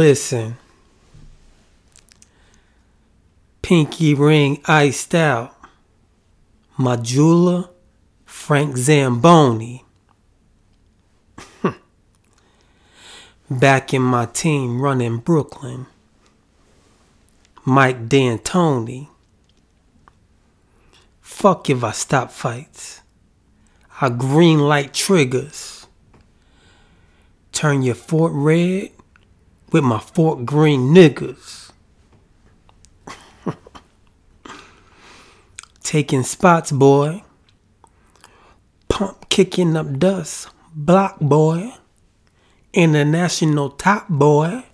Listen. Pinky ring iced out. My jeweler, Frank Zamboni. Hmm. Back in my team running Brooklyn. Mike D'Antoni. Fuck if I stop fights. I green light triggers. Turn your fort red with my fort green niggas. Taking spots, boy. Pump kicking up dust. Block, boy. International top, boy.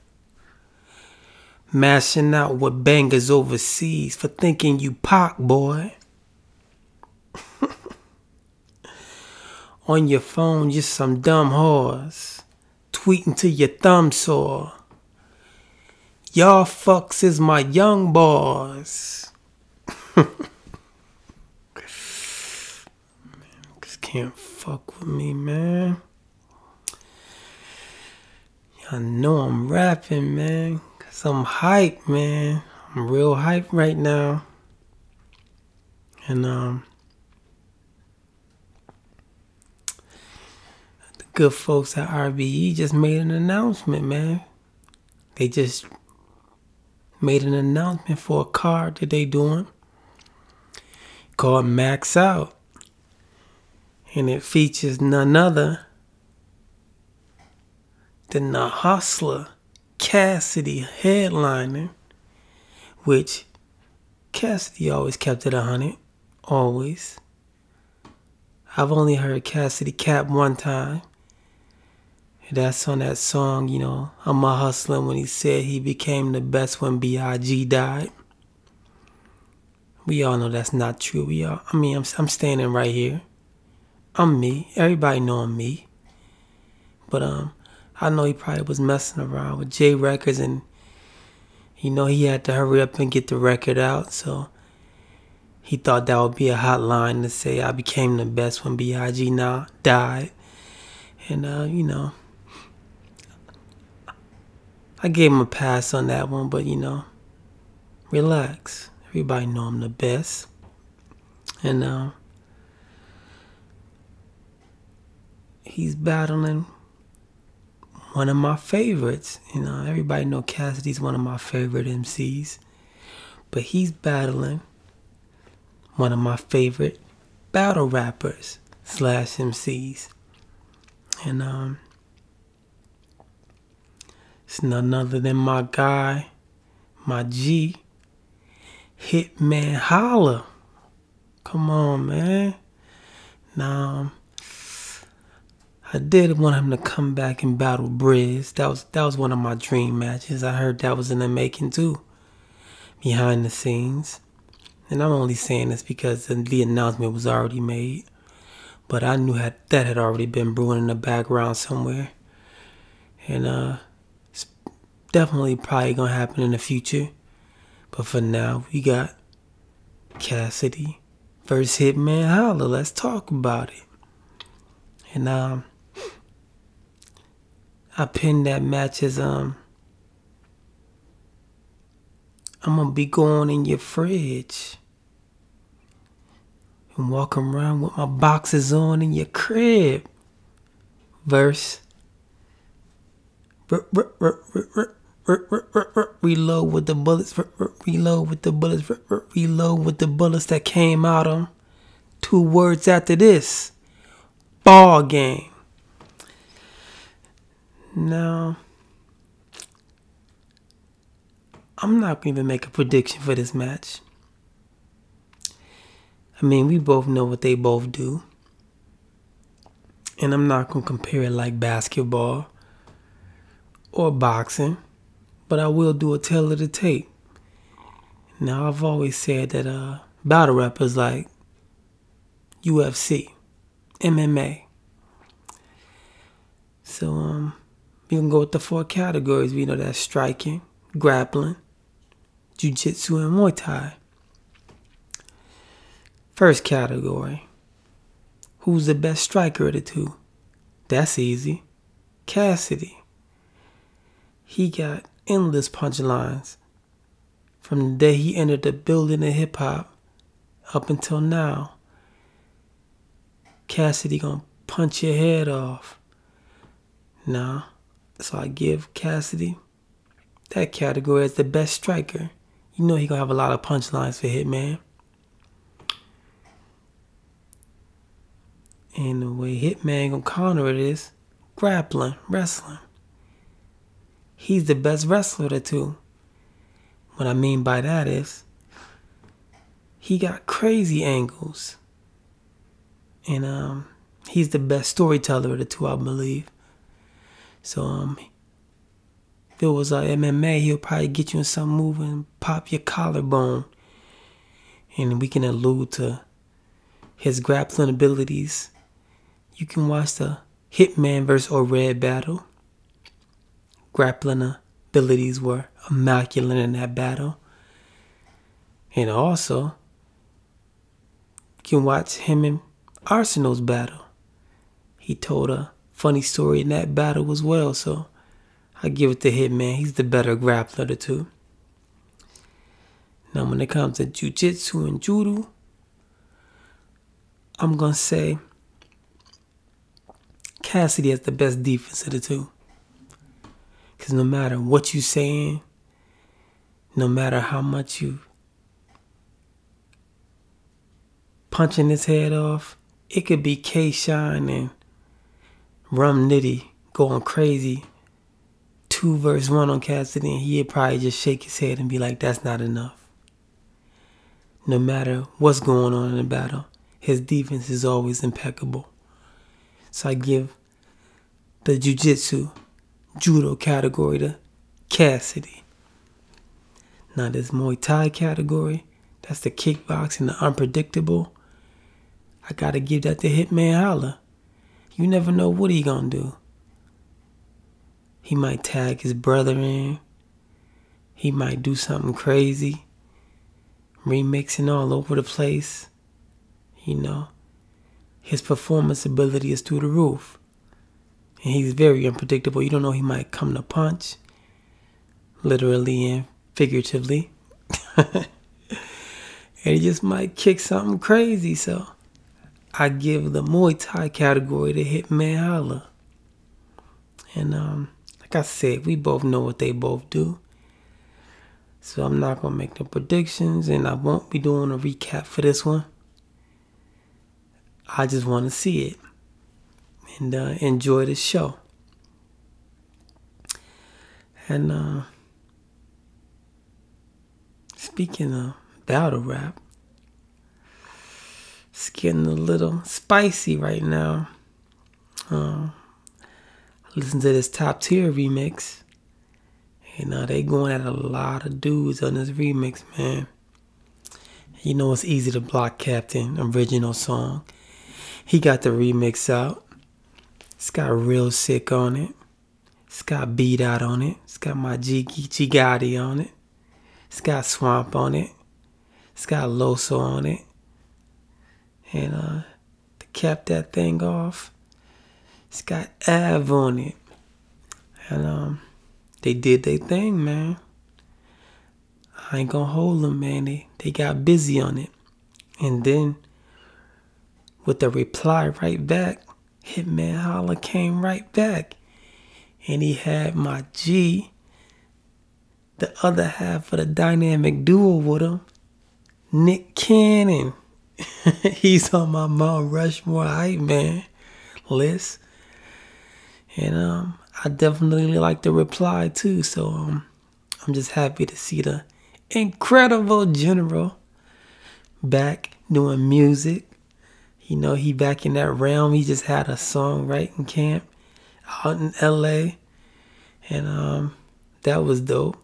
Mashing out with bangers overseas for thinking you pop, boy. On your phone, just some dumb whores. Tweeting till your thumb sore. Y'all fucks is my young boys. Just can't fuck with me, man. Y'all know I'm rapping, man. Cause I'm hype, man. I'm real hype right now. And um the good folks at RBE just made an announcement, man. They just made an announcement for a car that they doing called Max Out. And it features none other than the hustler Cassidy headlining, which Cassidy always kept it a hundred, always. I've only heard Cassidy cap one time. That's on that song, you know, I'm a hustler when he said he became the best when B.I.G. died. We all know that's not true. We all, I mean, I'm, I'm standing right here. I'm me. Everybody know I'm me. But um, I know he probably was messing around with J Records and you know he had to hurry up and get the record out, so he thought that would be a hot line to say I became the best when B.I.G. now died. And uh, you know, I gave him a pass on that one, but you know, relax. Everybody know I'm the best. And uh, he's battling one of my favorites. You know, everybody know Cassidy's one of my favorite MCs. But he's battling one of my favorite battle rappers slash MCs. And um it's none other than my guy, my G, Hitman Holla. Come on, man. Now, I did want him to come back and battle Briz. That was that was one of my dream matches. I heard that was in the making too, behind the scenes. And I'm only saying this because the announcement was already made. But I knew that that had already been brewing in the background somewhere. And uh definitely probably gonna happen in the future. But for now, we got Cassidy versus Hitman Holla. Let's talk about it. And um I pinned that match as um I'm gonna be going in your fridge and walking around with my boxes on in your crib. Verse reload with the bullets reload with the bullets reload with the bullets that came out of two words after this. Ball game. Now, I'm not going to even make a prediction for this match. I mean, we both know what they both do. And I'm not going to compare it like basketball or boxing, but I will do a tale of the tape. Now, I've always said that uh, battle rappers like UFC, MMA. So, um, we can go with the four categories. We know that's striking, grappling, jiu-jitsu, and Muay Thai. First category. Who's the best striker of the two? That's easy. Cassidy. he got endless punchlines from the day he entered the building of hip hop up until now. Cassidy gonna punch your head off. Nah, so I give Cassidy that category as the best striker. You know he gonna have a lot of punchlines for Hitman. And the way Hitman gonna counter it is grappling, wrestling. He's the best wrestler of the two. What I mean by that is he got crazy angles. And um he's the best storyteller of the two, I believe. So um if it was a MMA, he'll probably get you in some move and pop your collarbone. And we can allude to his grappling abilities you can watch the Hitman vs. Red battle. Grappling abilities were immaculate in that battle. And also, you can watch him in Arsonal's battle. He told a funny story in that battle as well, so I give it to Hitman. He's the better grappler of the two. Now, when it comes to Jiu-Jitsu and Judo, I'm going to say Cassidy has the best defense of the two. Because no matter what you saying, no matter how much you punching his head off, it could be K Shine and Rum Nitty going crazy. Two verse one on Cassidy, and he'd probably just shake his head and be like, that's not enough. No matter what's going on in the battle, his defense is always impeccable. So I give the jiu-jitsu, judo category to Cassidy. Now this Muay Thai category, that's the kickboxing, the unpredictable. I gotta give that to Hitman Holla. You never know what he gonna do. He might tag his brother in. He might do something crazy. Remixing all over the place. You know his performance ability is through the roof. And he's very unpredictable. You don't know he might come to punch, literally and figuratively. and he just might kick something crazy. So I give the Muay Thai category to Hitman Holla. And um, like I said, we both know what they both do. So I'm not gonna make no predictions, and I won't be doing a recap for this one. I just want to see it and uh, enjoy the show. And uh, speaking of battle rap, it's getting a little spicy right now. Uh, listen to this top tier remix. And uh, they going at a lot of dudes on this remix, man. You know it's Eazy the Block Captain original song. He got the remix out. It's got real sick on it. It's got beat out on it. It's got my G Gotti on it. It's got Swamp on it. It's got Loso on it. And uh to cap that thing off, it's got Av on it. And um they did their thing, man. I ain't gonna hold them, man. They they got busy on it. And then with the reply right back, Hitman Holla came right back. And he had my G, the other half of the dynamic duo with him, Nick Cannon. He's on my Mount Rushmore hype man list. And um, I definitely like the reply too. So um, I'm just happy to see the incredible general back doing music you know, he back in that realm. He just had a song songwriting camp out in LA. And um, that was dope.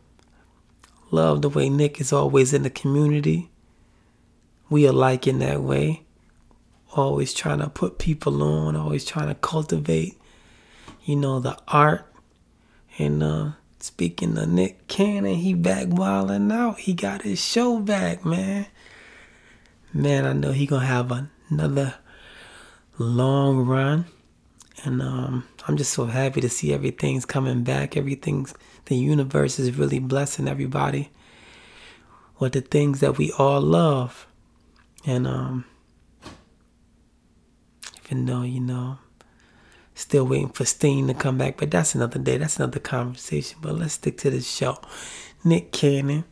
Love the way Nick is always in the community. We are like in that way. Always trying to put people on, always trying to cultivate, you know, the art. And uh, speaking of Nick Cannon, he back wilding out. He got his show back, man. Man, I know he gonna have a another long run And um, I'm just so happy to see everything's coming back. Everything's, the universe is really blessing everybody with the things that we all love. And um, even though, you know, still waiting for Sting to come back, but that's another day. That's another conversation. But let's stick to the show. Nick Cannon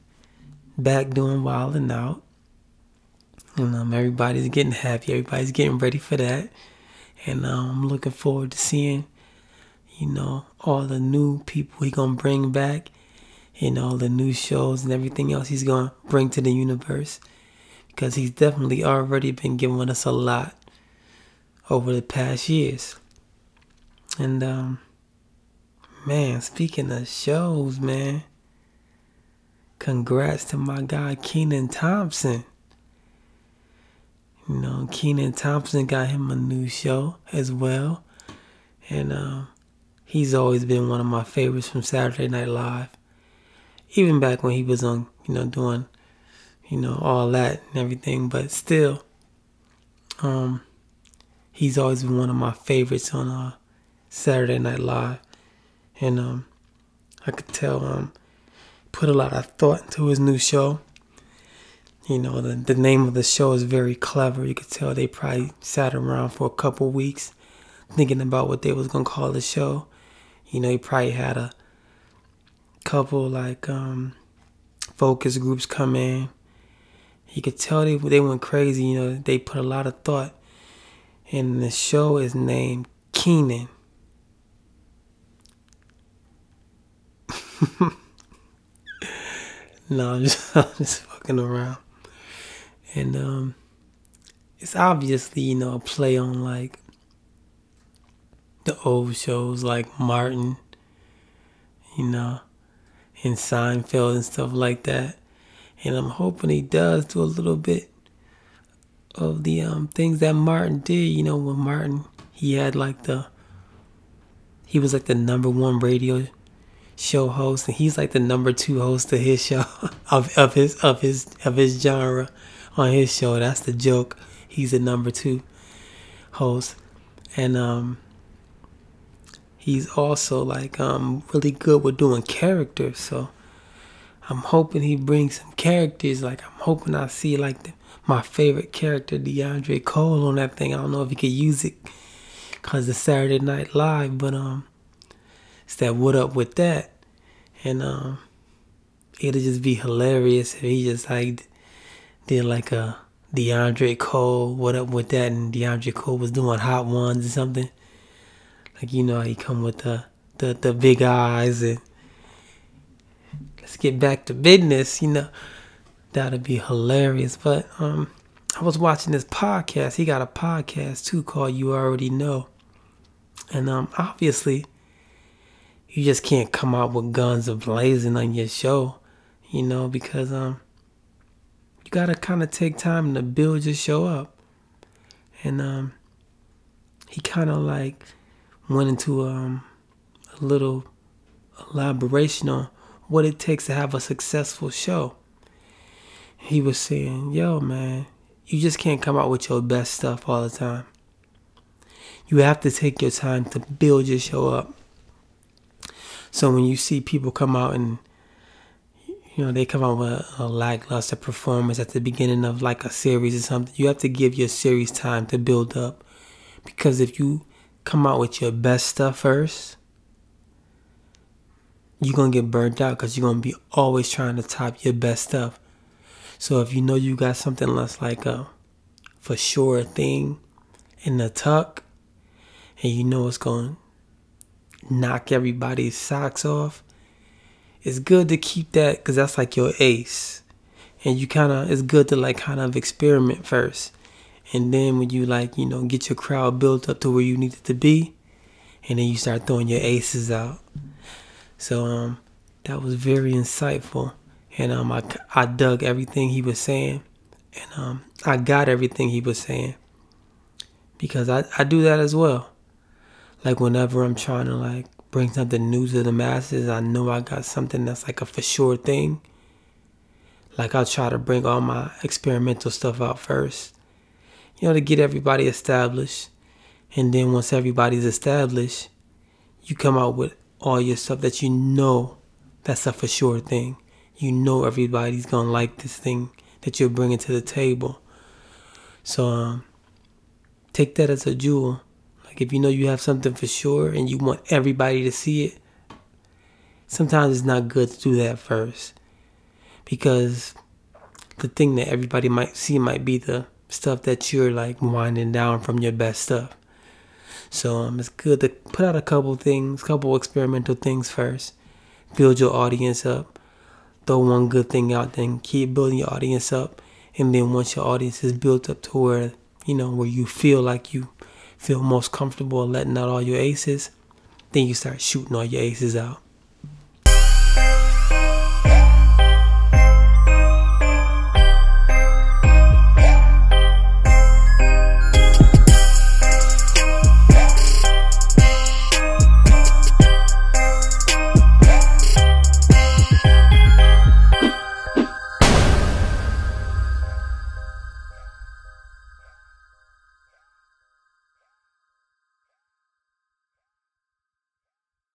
back doing Wild 'N Out. And um, everybody's getting happy. Everybody's getting ready for that. And um, I'm looking forward to seeing, you know, all the new people he's gonna bring back, and all the new shows and everything else he's gonna bring to the universe, because he's definitely already been giving us a lot over the past years. And um, man, speaking of shows, man, congrats to my guy Kenan Thompson. You know, Kenan Thompson got him a new show as well. And uh, he's always been one of my favorites from Saturday Night Live. Even back when he was on, you know, doing, you know, all that and everything. But still, um, he's always been one of my favorites on uh, Saturday Night Live. And um, I could tell um, put a lot of thought into his new show. You know, the, the name of the show is very clever. You could tell they probably sat around for a couple weeks thinking about what they was gonna call the show. You know, he probably had a couple like um, focus groups come in. You could tell they they went crazy. You know, they put a lot of thought. And the show is named Kenan no, I'm just, I'm just fucking around and um, it's obviously you know a play on like the old shows like Martin, you know, and Seinfeld and stuff like that. And I'm hoping he does do a little bit of the um, things that Martin did. You know, when Martin he had like the he was like the number one radio show host, and he's like the number two host of his show of of his of his of his genre on his show. That's the joke. He's the number two host, and um, he's also like um really good with doing characters. So I'm hoping he brings some characters. Like I'm hoping I see like the, my favorite character, Diondre Cole, on that thing. I don't know if he could use it because it's Saturday Night Live, but um, it's that what up with that, and um, it'll just be hilarious if he just like did like a Diondre Cole, what up with that? And Diondre Cole was doing hot ones or something. Like you know, he come with the the the big eyes and let's get back to business. You know, that'd be hilarious. But um, I was watching this podcast. He got a podcast too called "You Already Know," and um, obviously, you just can't come out with guns a blazing on your show, you know, because um you gotta kind of take time to build your show up. And um, he kind of like went into um, a little elaboration on what it takes to have a successful show. He was saying, "Yo, man, you just can't come out with your best stuff all the time. You have to take your time to build your show up. So when you see people come out and you know, they come out with a lackluster performance at the beginning of like a series or something. You have to give your series time to build up. Because if you come out with your best stuff first, you're to get burnt out because you're to be always trying to top your best stuff. So if you know you got something that's like a for sure thing in the tuck, and you know it's to knock everybody's socks off, it's good to keep that because that's like your ace. And you kind of it's good to like kind of experiment first. And then when you like you know get your crowd built up to where you need it to be and then you start throwing your aces out. So um that was very insightful. And um i, I dug everything he was saying. And um i got everything he was saying. Because i i do that as well. Like whenever i'm trying to like bring something new to the masses. I know I got something that's like a for sure thing. Like I'll try to bring all my experimental stuff out first, you know, to get everybody established. And then once everybody's established, you come out with all your stuff that you know that's a for sure thing. You know everybody's gonna like this thing that you're bringing to the table. So um, take that as a jewel. If you know you have something for sure and you want everybody to see it, sometimes it's not good to do that first. Because the thing that everybody might see might be the stuff that you're like winding down from your best stuff. So um, it's good to put out a couple things, couple experimental things first, build your audience up, throw one good thing out, then keep building your audience up, and then once your audience is built up to where you know where you feel like you feel most comfortable letting out all your aces, then you start shooting all your aces out.